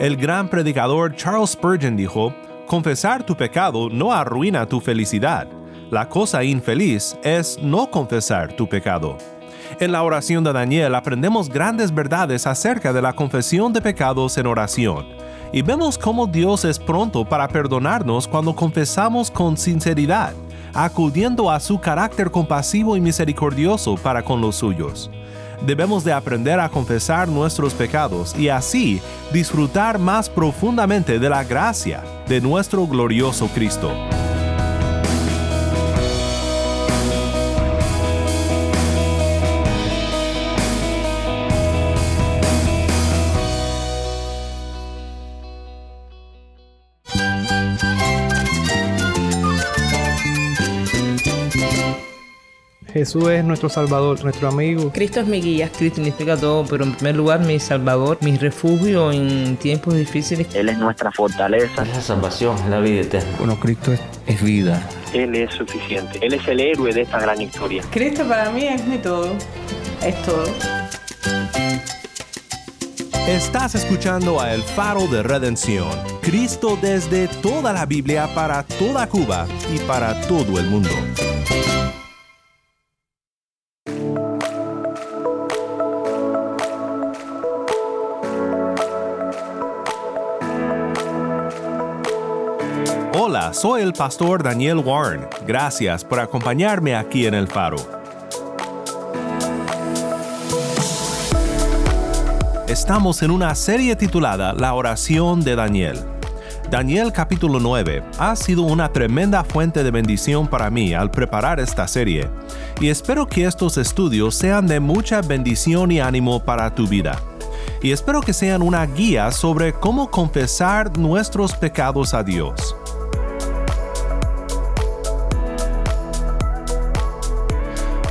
El gran predicador Charles Spurgeon dijo, confesar tu pecado no arruina tu felicidad. La cosa infeliz es no confesar tu pecado. En la oración de Daniel aprendemos grandes verdades acerca de la confesión de pecados en oración y vemos cómo Dios es pronto para perdonarnos cuando confesamos con sinceridad, acudiendo a su carácter compasivo y misericordioso para con los suyos. Debemos de aprender a confesar nuestros pecados y así disfrutar más profundamente de la gracia de nuestro glorioso Cristo. Jesús es nuestro Salvador, nuestro amigo. Cristo es mi guía. Cristo significa todo, pero en primer lugar mi Salvador, mi refugio en tiempos difíciles. Él es nuestra fortaleza. Es la salvación, es la vida eterna. Bueno, Cristo es, es vida. Él es suficiente. Él es el héroe de esta gran historia. Cristo para mí es mi todo. Es todo. Estás escuchando a El Faro de Redención. Cristo desde toda la Biblia para toda Cuba y para todo el mundo. Hola, soy el pastor Daniel Warren. Gracias por acompañarme aquí en El Faro. Estamos en una serie titulada La oración de Daniel. Daniel capítulo 9 ha sido una tremenda fuente de bendición para mí al preparar esta serie, y espero que estos estudios sean de mucha bendición y ánimo para tu vida. Y espero que sean una guía sobre cómo confesar nuestros pecados a Dios.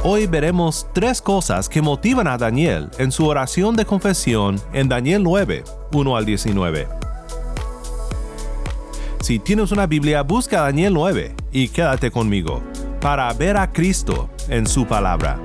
Hoy veremos tres cosas que motivan a Daniel en su oración de confesión en Daniel 9, 1 al 19. Si tienes una Biblia, busca Daniel 9 y quédate conmigo para ver a Cristo en su palabra.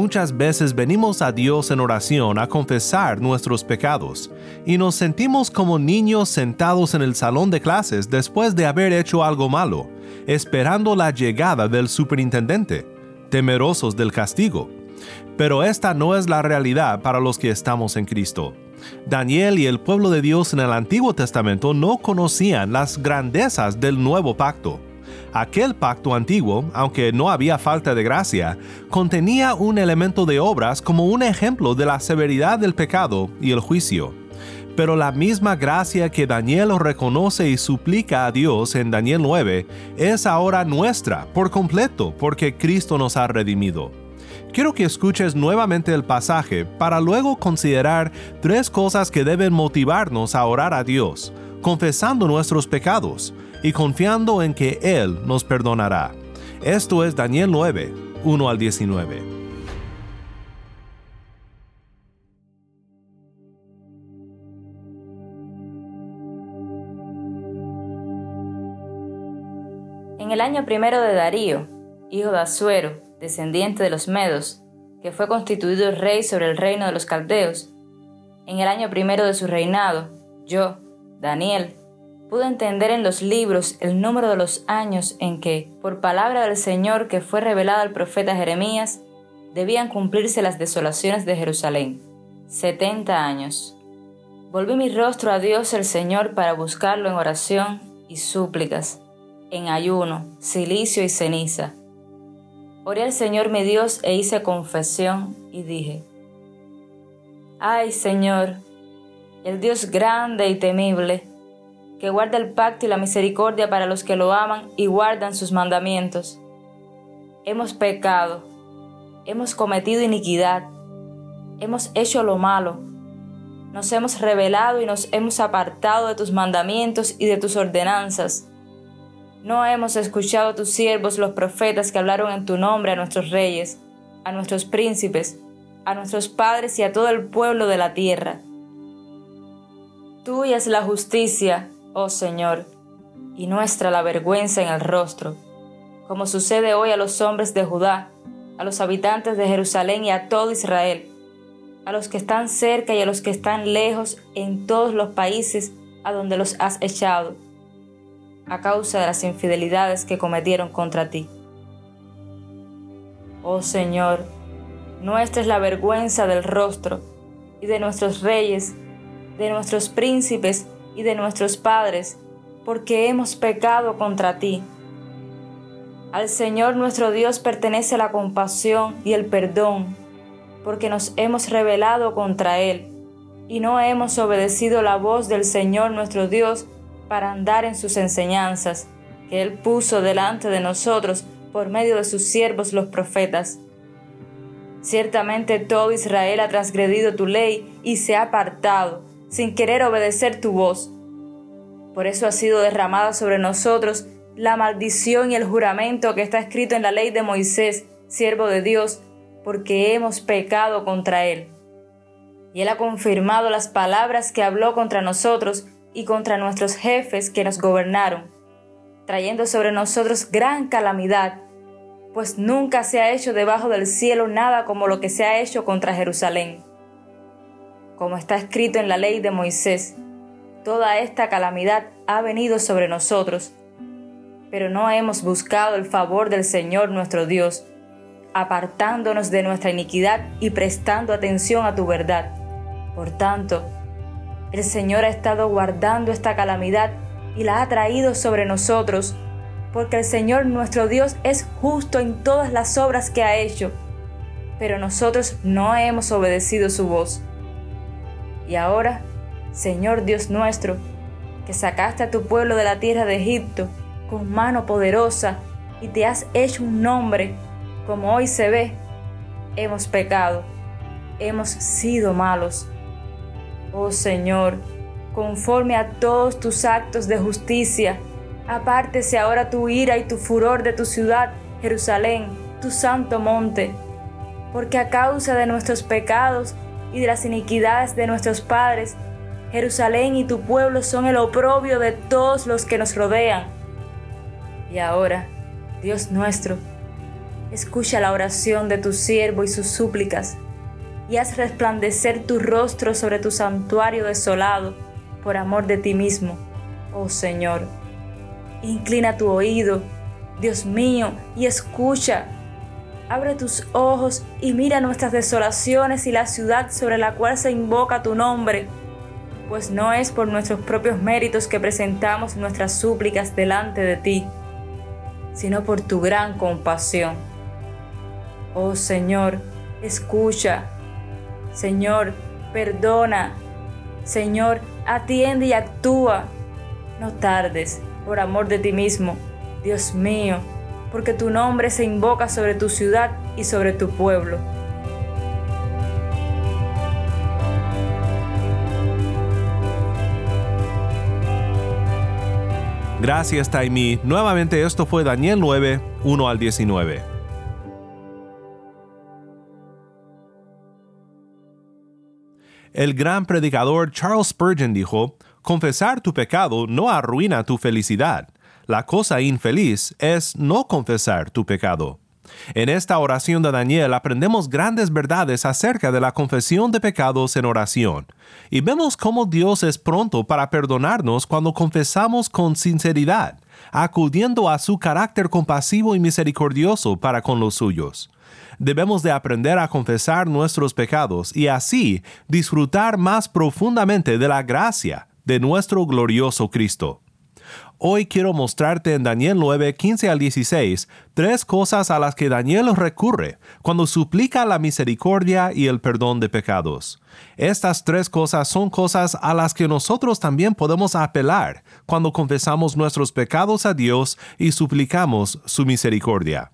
Muchas veces venimos a Dios en oración a confesar nuestros pecados y nos sentimos como niños sentados en el salón de clases después de haber hecho algo malo, esperando la llegada del superintendente, temerosos del castigo. Pero esta no es la realidad para los que estamos en Cristo. Daniel y el pueblo de Dios en el Antiguo Testamento no conocían las grandezas del nuevo pacto Aquel pacto antiguo, aunque no había falta de gracia, contenía un elemento de obras como un ejemplo de la severidad del pecado y el juicio. Pero la misma gracia que Daniel reconoce y suplica a Dios en Daniel 9 es ahora nuestra por completo porque Cristo nos ha redimido. Quiero que escuches nuevamente el pasaje para luego considerar tres cosas que deben motivarnos a orar a Dios, confesando nuestros pecados, y confiando en que Él nos perdonará. Esto es Daniel 9, 1 al 19. En el año primero de Darío, hijo de Asuero, descendiente de los Medos, que fue constituido rey sobre el reino de los Caldeos, en el año primero de su reinado, yo, Daniel, pudo entender en los libros el número de los años en que, por palabra del Señor que fue revelada al profeta Jeremías, debían cumplirse las desolaciones de Jerusalén. Setenta años. Volví mi rostro a Dios el Señor para buscarlo en oración y súplicas, en ayuno, silicio y ceniza. Oré al Señor mi Dios e hice confesión y dije, Ay Señor, el Dios grande y temible, que guarda el pacto y la misericordia para los que lo aman y guardan sus mandamientos. Hemos pecado, hemos cometido iniquidad, hemos hecho lo malo, nos hemos rebelado y nos hemos apartado de tus mandamientos y de tus ordenanzas. No hemos escuchado a tus siervos los profetas que hablaron en tu nombre a nuestros reyes, a nuestros príncipes, a nuestros padres y a todo el pueblo de la tierra Tuya es la justicia, oh Señor, y nuestra la vergüenza en el rostro, como sucede hoy a los hombres de Judá, a los habitantes de Jerusalén y a todo Israel, a los que están cerca y a los que están lejos en todos los países a donde los has echado, a causa de las infidelidades que cometieron contra ti. Oh Señor, nuestra es la vergüenza del rostro y de nuestros reyes, de nuestros príncipes y de nuestros padres, porque hemos pecado contra ti. Al Señor nuestro Dios pertenece la compasión y el perdón, porque nos hemos rebelado contra Él y no hemos obedecido la voz del Señor nuestro Dios para andar en sus enseñanzas, que Él puso delante de nosotros por medio de sus siervos los profetas. Ciertamente todo Israel ha transgredido tu ley y se ha apartado, sin querer obedecer tu voz. Por eso ha sido derramada sobre nosotros la maldición y el juramento que está escrito en la ley de Moisés, siervo de Dios, porque hemos pecado contra él. Y él ha confirmado las palabras que habló contra nosotros y contra nuestros jefes que nos gobernaron, trayendo sobre nosotros gran calamidad, pues nunca se ha hecho debajo del cielo nada como lo que se ha hecho contra Jerusalén. Como está escrito en la ley de Moisés, toda esta calamidad ha venido sobre nosotros, pero no hemos buscado el favor del Señor nuestro Dios, apartándonos de nuestra iniquidad y prestando atención a tu verdad. Por tanto, el Señor ha estado guardando esta calamidad y la ha traído sobre nosotros, porque el Señor nuestro Dios es justo en todas las obras que ha hecho, pero nosotros no hemos obedecido su voz. Y ahora, Señor Dios nuestro, que sacaste a tu pueblo de la tierra de Egipto con mano poderosa y te has hecho un nombre, como hoy se ve, hemos pecado, hemos sido malos. Oh Señor, conforme a todos tus actos de justicia, apártese ahora tu ira y tu furor de tu ciudad, Jerusalén, tu santo monte, porque a causa de nuestros pecados y de las iniquidades de nuestros padres, Jerusalén y tu pueblo son el oprobio de todos los que nos rodean. Y ahora, Dios nuestro, escucha la oración de tu siervo y sus súplicas, y haz resplandecer tu rostro sobre tu santuario desolado, por amor de ti mismo, oh Señor. Inclina tu oído, Dios mío, y escucha. Abre tus ojos y mira nuestras desolaciones y la ciudad sobre la cual se invoca tu nombre, pues no es por nuestros propios méritos que presentamos nuestras súplicas delante de ti, sino por tu gran compasión Oh Señor, escucha. Señor, perdona. Señor, atiende y actúa. No tardes, por amor de ti mismo, Dios mío, porque tu nombre se invoca sobre tu ciudad y sobre tu pueblo. Gracias, Taimi. Nuevamente esto fue Daniel 9, 1 al 19. El gran predicador Charles Spurgeon dijo, confesar tu pecado no arruina tu felicidad. La cosa infeliz es no confesar tu pecado. En esta oración de Daniel aprendemos grandes verdades acerca de la confesión de pecados en oración, y vemos cómo Dios es pronto para perdonarnos cuando confesamos con sinceridad, acudiendo a su carácter compasivo y misericordioso para con los suyos debemos de aprender a confesar nuestros pecados y así disfrutar más profundamente de la gracia de nuestro glorioso Cristo. Hoy quiero mostrarte en Daniel 9, 15 al 16 tres cosas a las que Daniel recurre cuando suplica la misericordia y el perdón de pecados. Estas tres cosas son cosas a las que nosotros también podemos apelar cuando confesamos nuestros pecados a Dios y suplicamos su misericordia.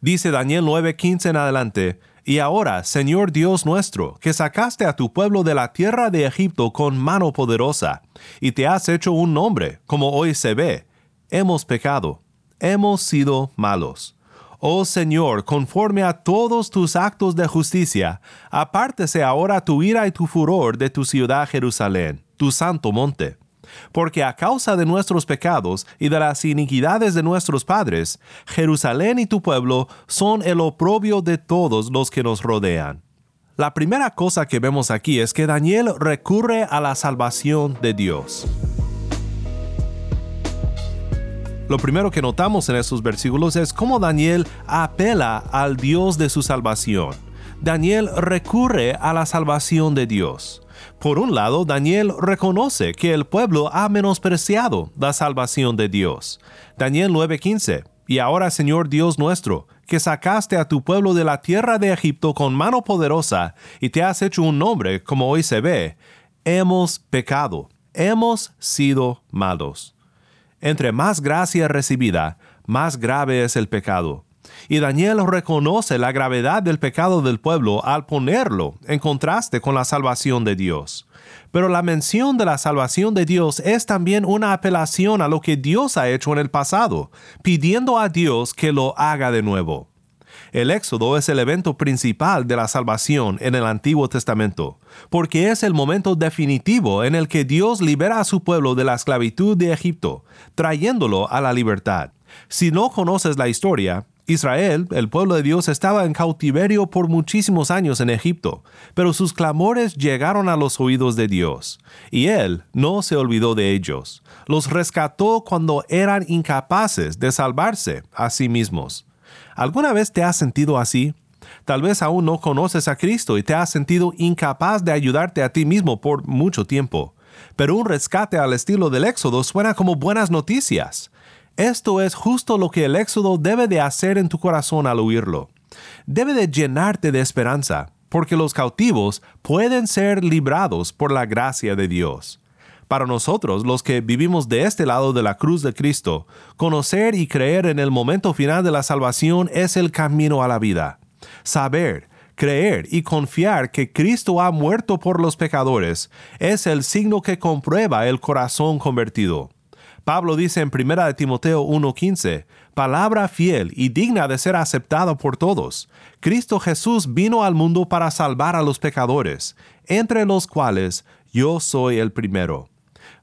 Dice Daniel 9:15 en adelante, Y ahora, Señor Dios nuestro, que sacaste a tu pueblo de la tierra de Egipto con mano poderosa, y te has hecho un nombre, como hoy se ve, hemos pecado, hemos sido malos. Oh Señor, conforme a todos tus actos de justicia, apártese ahora tu ira y tu furor de tu ciudad Jerusalén tu santo monte. Porque a causa de nuestros pecados y de las iniquidades de nuestros padres, Jerusalén y tu pueblo son el oprobio de todos los que nos rodean. La primera cosa que vemos aquí es que Daniel recurre a la salvación de Dios. Lo primero que notamos en estos versículos es cómo Daniel apela al Dios de su salvación. Daniel recurre a la salvación de Dios. Por un lado, Daniel reconoce que el pueblo ha menospreciado la salvación de Dios. Daniel 9:15. Y ahora, Señor Dios nuestro, que sacaste a tu pueblo de la tierra de Egipto con mano poderosa y te has hecho un nombre, como hoy se ve, hemos pecado, hemos sido malos. Entre más gracia recibida, más grave es el pecado. Y Daniel reconoce la gravedad del pecado del pueblo al ponerlo en contraste con la salvación de Dios. Pero la mención de la salvación de Dios es también una apelación a lo que Dios ha hecho en el pasado, pidiendo a Dios que lo haga de nuevo. El Éxodo es el evento principal de la salvación en el Antiguo Testamento, porque es el momento definitivo en el que Dios libera a su pueblo de la esclavitud de Egipto, trayéndolo a la libertad. Si no conoces la historia, Israel, el pueblo de Dios, estaba en cautiverio por muchísimos años en Egipto, pero sus clamores llegaron a los oídos de Dios, y Él no se olvidó de ellos. Los rescató cuando eran incapaces de salvarse a sí mismos. ¿Alguna vez te has sentido así? Tal vez aún no conoces a Cristo y te has sentido incapaz de ayudarte a ti mismo por mucho tiempo. Pero un rescate al estilo del Éxodo suena como buenas noticias. Esto es justo lo que el Éxodo debe de hacer en tu corazón al oírlo. Debe de llenarte de esperanza, porque los cautivos pueden ser librados por la gracia de Dios. Para nosotros, los que vivimos de este lado de la cruz de Cristo, conocer y creer en el momento final de la salvación es el camino a la vida. Saber, creer y confiar que Cristo ha muerto por los pecadores es el signo que comprueba el corazón convertido. Pablo dice en 1 Timoteo 1:15, palabra fiel y digna de ser aceptada por todos. Cristo Jesús vino al mundo para salvar a los pecadores, entre los cuales yo soy el primero.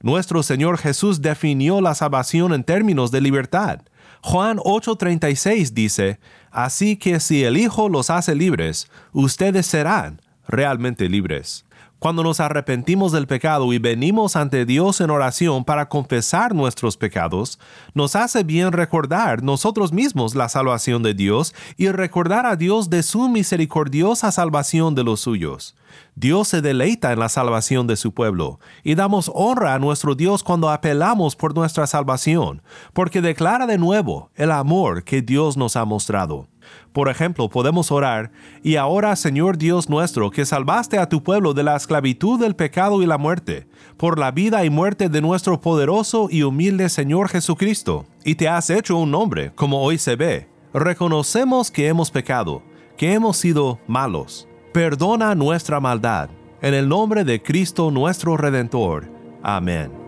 Nuestro Señor Jesús definió la salvación en términos de libertad. Juan 8:36 dice, Así que si el Hijo los hace libres, ustedes serán realmente libres. Cuando nos arrepentimos del pecado y venimos ante Dios en oración para confesar nuestros pecados, nos hace bien recordar nosotros mismos la salvación de Dios y recordar a Dios de su misericordiosa salvación de los suyos. Dios se deleita en la salvación de su pueblo, y damos honra a nuestro Dios cuando apelamos por nuestra salvación, porque declara de nuevo el amor que Dios nos ha mostrado. Por ejemplo, podemos orar, y ahora Señor Dios nuestro, que salvaste a tu pueblo de la esclavitud del pecado y la muerte, por la vida y muerte de nuestro poderoso y humilde Señor Jesucristo, y te has hecho un nombre, como hoy se ve, reconocemos que hemos pecado, que hemos sido malos perdona nuestra maldad. En el nombre de Cristo nuestro Redentor. Amén.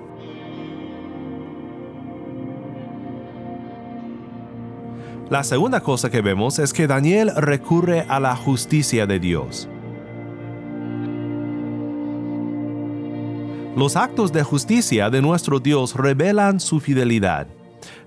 La segunda cosa que vemos es que Daniel recurre a la justicia de Dios. Los actos de justicia de nuestro Dios revelan su fidelidad.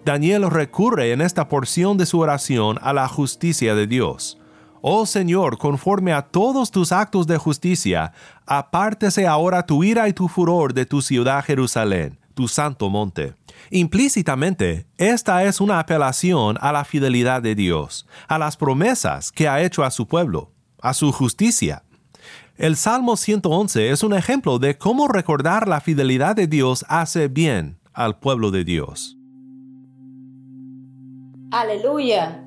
Daniel recurre en esta porción de su oración a la justicia de Dios. Oh Señor, conforme a todos tus actos de justicia, apártese ahora tu ira y tu furor de tu ciudad Jerusalén, tu santo monte. Implícitamente, esta es una apelación a la fidelidad de Dios, a las promesas que ha hecho a su pueblo, a su justicia. El Salmo 111 es un ejemplo de cómo recordar la fidelidad de Dios hace bien al pueblo de Dios. Aleluya.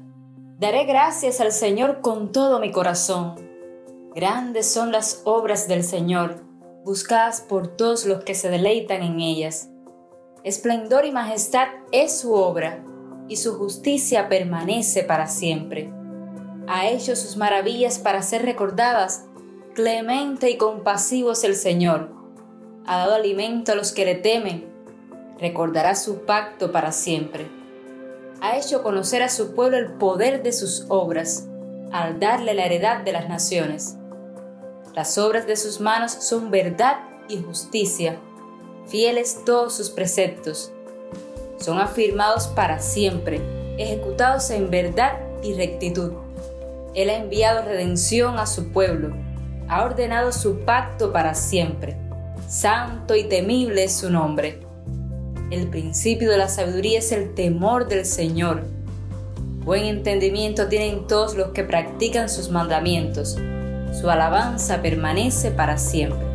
Daré gracias al Señor con todo mi corazón. Grandes son las obras del Señor, buscadas por todos los que se deleitan en ellas. Esplendor y majestad es su obra, y su justicia permanece para siempre. Ha hecho sus maravillas para ser recordadas. Clemente y compasivo es el Señor. Ha dado alimento a los que le temen. Recordará su pacto para siempre ha hecho conocer a su pueblo el poder de sus obras, al darle la heredad de las naciones. Las obras de sus manos son verdad y justicia. Fieles todos sus preceptos. Son afirmados para siempre, ejecutados en verdad y rectitud. Él ha enviado redención a su pueblo, ha ordenado su pacto para siempre. Santo y temible es su nombre. El principio de la sabiduría es el temor del Señor. Buen entendimiento tienen todos los que practican sus mandamientos. Su alabanza permanece para siempre.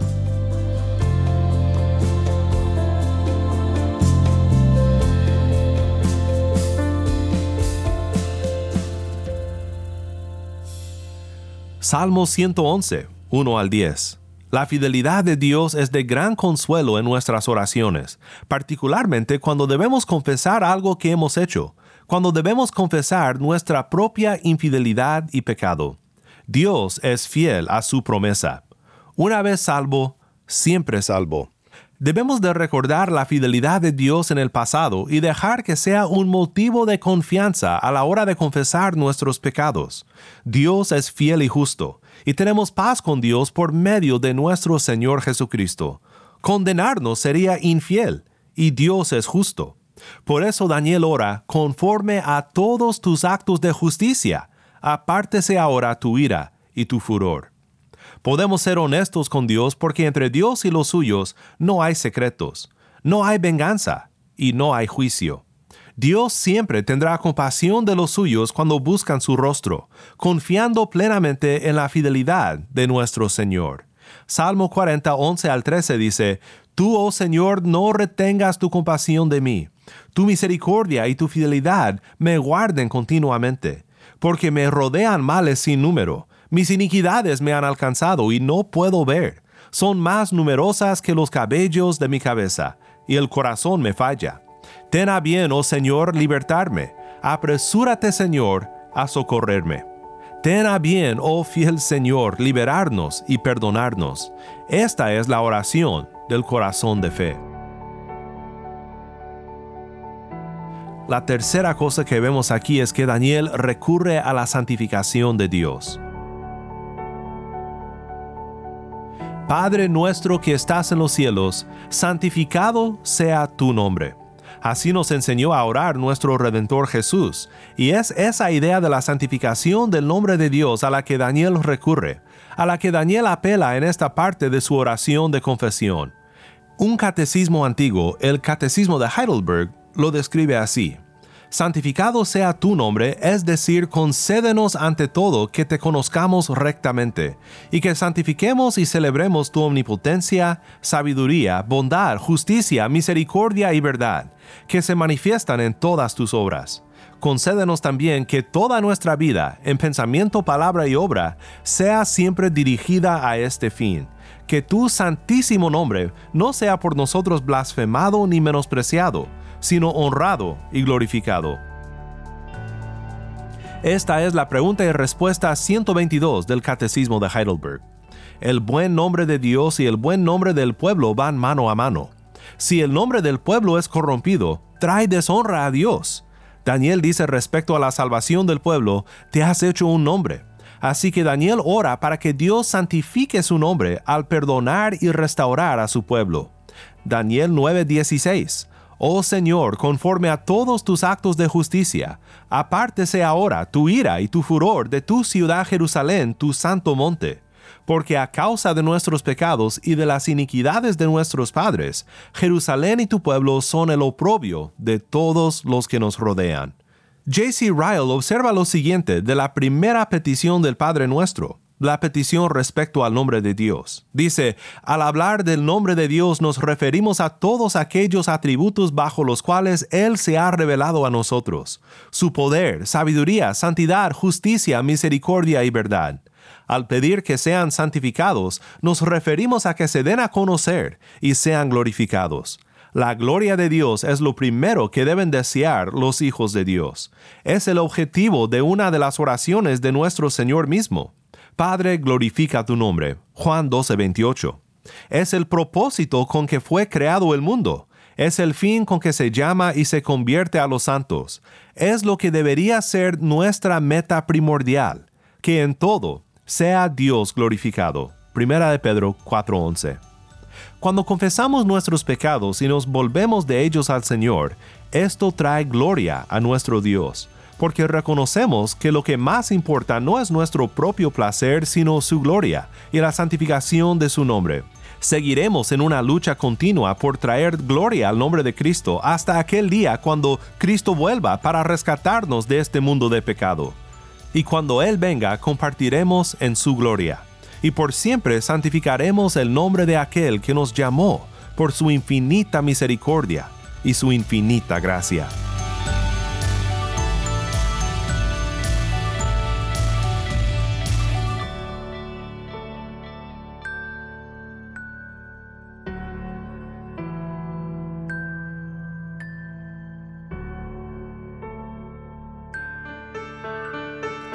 Salmo 111, 1 al 10. La fidelidad de Dios es de gran consuelo en nuestras oraciones, particularmente cuando debemos confesar algo que hemos hecho, cuando debemos confesar nuestra propia infidelidad y pecado. Dios es fiel a su promesa. Una vez salvo, siempre salvo. Debemos de recordar la fidelidad de Dios en el pasado y dejar que sea un motivo de confianza a la hora de confesar nuestros pecados. Dios es fiel y justo, y tenemos paz con Dios por medio de nuestro Señor Jesucristo. Condenarnos sería infiel, y Dios es justo. Por eso Daniel ora, conforme a todos tus actos de justicia, apártese ahora tu ira y tu furor. Podemos ser honestos con Dios porque entre Dios y los suyos no hay secretos, no hay venganza y no hay juicio. Dios siempre tendrá compasión de los suyos cuando buscan su rostro, confiando plenamente en la fidelidad de nuestro Señor. Salmo 40, 11 al 13 dice, Tú, oh Señor, no retengas tu compasión de mí. Tu misericordia y tu fidelidad me guarden continuamente, porque me rodean males sin número mis iniquidades me han alcanzado y no puedo ver. Son más numerosas que los cabellos de mi cabeza, y el corazón me falla. Ten a bien, oh Señor, libertarme. Apresúrate, Señor, a socorrerme. Ten a bien, oh fiel Señor, liberarnos y perdonarnos. Esta es la oración del corazón de fe. La tercera cosa que vemos aquí es que Daniel recurre a la santificación de Dios. Padre nuestro que estás en los cielos, santificado sea tu nombre. Así nos enseñó a orar nuestro Redentor Jesús, y es esa idea de la santificación del nombre de Dios a la que Daniel recurre, a la que Daniel apela en esta parte de su oración de confesión. Un catecismo antiguo, el Catecismo de Heidelberg, lo describe así santificado sea tu nombre, es decir, concédenos ante todo que te conozcamos rectamente, y que santifiquemos y celebremos tu omnipotencia, sabiduría, bondad, justicia, misericordia y verdad, que se manifiestan en todas tus obras. Concédenos también que toda nuestra vida, en pensamiento, palabra y obra, sea siempre dirigida a este fin que tu santísimo nombre no sea por nosotros blasfemado ni menospreciado, sino honrado y glorificado. Esta es la pregunta y respuesta 122 del Catecismo de Heidelberg. El buen nombre de Dios y el buen nombre del pueblo van mano a mano. Si el nombre del pueblo es corrompido, trae deshonra a Dios. Daniel dice respecto a la salvación del pueblo, te has hecho un nombre. Así que Daniel ora para que Dios santifique su nombre al perdonar y restaurar a su pueblo. Daniel 9:16 Oh Señor, conforme a todos tus actos de justicia, apártese ahora tu ira y tu furor de tu ciudad Jerusalén, tu santo monte. Porque a causa de nuestros pecados y de las iniquidades de nuestros padres, Jerusalén y tu pueblo son el oprobio de todos los que nos rodean. J.C. Ryle observa lo siguiente de la primera petición del Padre Nuestro la petición respecto al nombre de Dios. Dice, al hablar del nombre de Dios nos referimos a todos aquellos atributos bajo los cuales Él se ha revelado a nosotros, su poder, sabiduría, santidad, justicia, misericordia y verdad. Al pedir que sean santificados, nos referimos a que se den a conocer y sean glorificados. La gloria de Dios es lo primero que deben desear los hijos de Dios. Es el objetivo de una de las oraciones de nuestro Señor mismo. Padre, glorifica tu nombre. Juan 12:28. Es el propósito con que fue creado el mundo. Es el fin con que se llama y se convierte a los santos. Es lo que debería ser nuestra meta primordial, que en todo sea Dios glorificado. Primera de Pedro 4:11. Cuando confesamos nuestros pecados y nos volvemos de ellos al Señor, esto trae gloria a nuestro Dios, porque reconocemos que lo que más importa no es nuestro propio placer, sino su gloria y la santificación de su nombre. Seguiremos en una lucha continua por traer gloria al nombre de Cristo hasta aquel día cuando Cristo vuelva para rescatarnos de este mundo de pecado. Y cuando Él venga, compartiremos en su gloria y por siempre santificaremos el nombre de aquel que nos llamó por su infinita misericordia y su infinita gracia.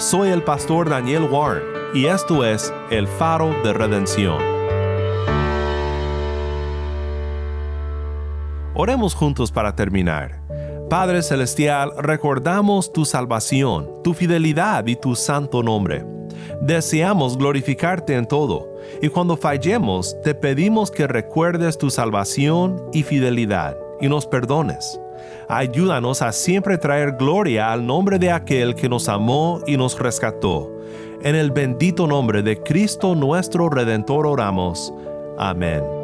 Soy el pastor Daniel Warren y esto es el faro de redención. Oremos juntos para terminar. Padre Celestial, recordamos tu salvación, tu fidelidad y tu santo nombre. Deseamos glorificarte en todo, y cuando fallemos, te pedimos que recuerdes tu salvación y fidelidad, y nos perdones. Ayúdanos a siempre traer gloria al nombre de aquel que nos amó y nos rescató en el bendito nombre de Cristo nuestro Redentor oramos. Amén.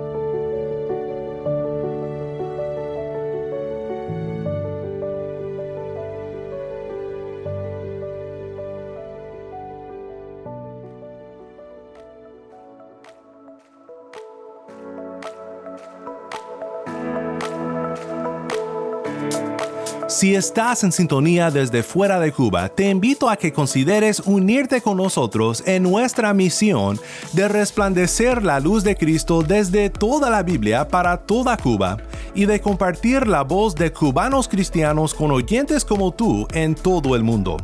Si estás en sintonía desde fuera de Cuba, te invito a que consideres unirte con nosotros en nuestra misión de resplandecer la luz de Cristo desde toda la Biblia para toda Cuba y de compartir la voz de cubanos cristianos con oyentes como tú en todo el mundo.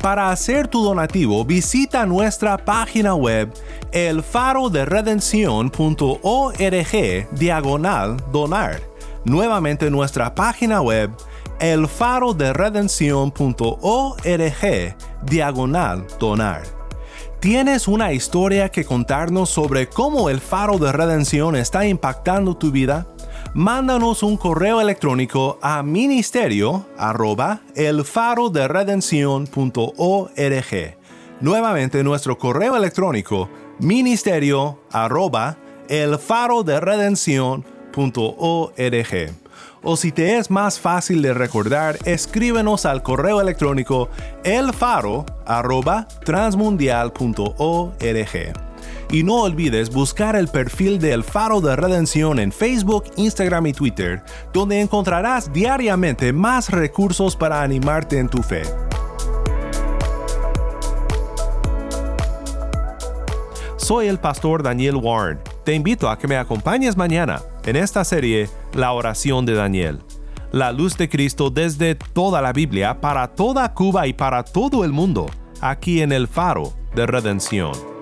Para hacer tu donativo, visita nuestra página web elfaroderedención.org diagonal donar. Nuevamente nuestra página web el faro de redención.org diagonal donar. ¿Tienes una historia que contarnos sobre cómo el faro de redención está impactando tu vida? Mándanos un correo electrónico a ministerio arroba el faro de redención.org. Nuevamente nuestro correo electrónico ministerio arroba el faro de redención.org o si te es más fácil de recordar, escríbenos al correo electrónico elfaro@transmundial.org. Y no olvides buscar el perfil de El Faro de Redención en Facebook, Instagram y Twitter, donde encontrarás diariamente más recursos para animarte en tu fe. Soy el pastor Daniel Warren. Te invito a que me acompañes mañana en esta serie La oración de Daniel. La luz de Cristo desde toda la Biblia para toda Cuba y para todo el mundo, aquí en el faro de redención.